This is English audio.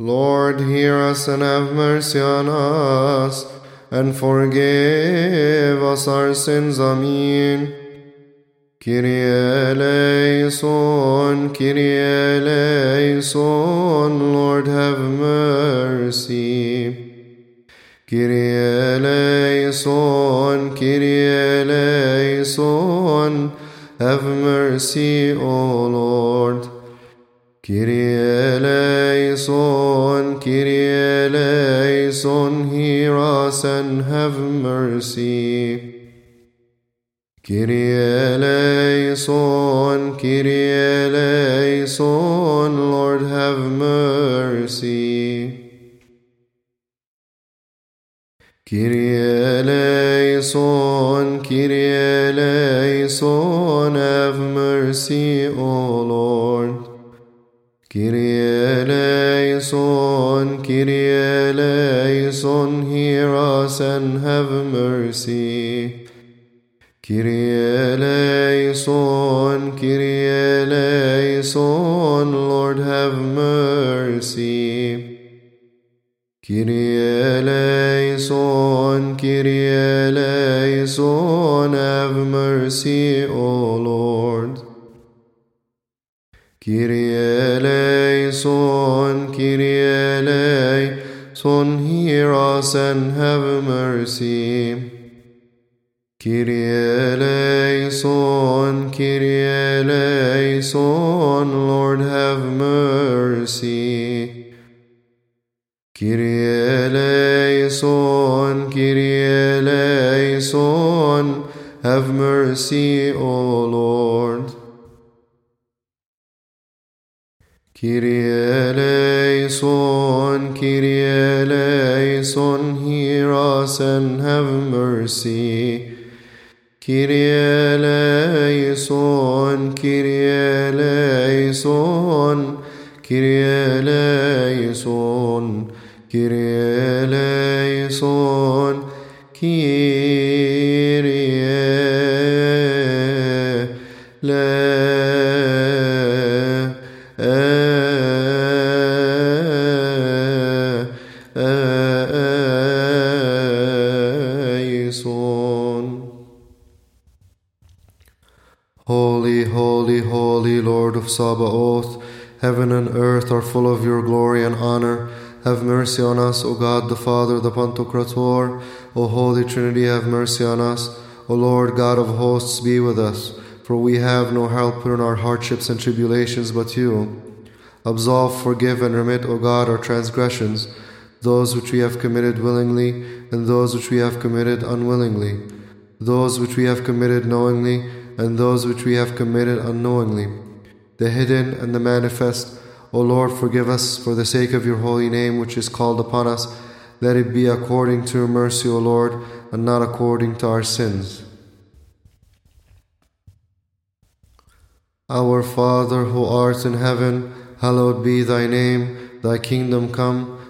Lord, hear us and have mercy on us, and forgive us our sins. Amen. Kyrie eleison, Kyrie eleison, Lord have mercy. Kyrie eleison, Kyrie eleison, have mercy, O Lord. Kyrie eleison, Kyrie eleison, hear us and have mercy. Kyrie eleison, Kyrie eleison, Lord have mercy. Kyrie eleison, Kyrie eleison, have mercy, O Lord. Kyrie eleison, Kyrie eleison, hear us and have mercy. Kyrie eleison, Kyrie eleison, Lord have mercy. Kyrie eleison, Kyrie eleison, have mercy, Kyrie eleison, Kyrie eleison, hear us and have mercy. Kyrie eleison, Kyrie eleison, Lord have mercy. Kyrie eleison, Kyrie eleison, have mercy, O Lord. Kyrie eleison, Kyrie eleison, hear us and have mercy. Kyrie eleison, Kyrie eleison, Kyrie eleison, Kyrie eleison, Kyrie eleison. Holy, holy, holy Lord of Sabaoth, heaven and earth are full of your glory and honor. Have mercy on us, O God the Father, the Pantocrator. O Holy Trinity, have mercy on us. O Lord God of hosts, be with us. For we have no helper in our hardships and tribulations but you. Absolve, forgive, and remit, O God, our transgressions, those which we have committed willingly, and those which we have committed unwillingly, those which we have committed knowingly, and those which we have committed unknowingly, the hidden and the manifest. O Lord, forgive us for the sake of your holy name which is called upon us. Let it be according to your mercy, O Lord, and not according to our sins. Our Father who art in heaven, hallowed be thy name, thy kingdom come,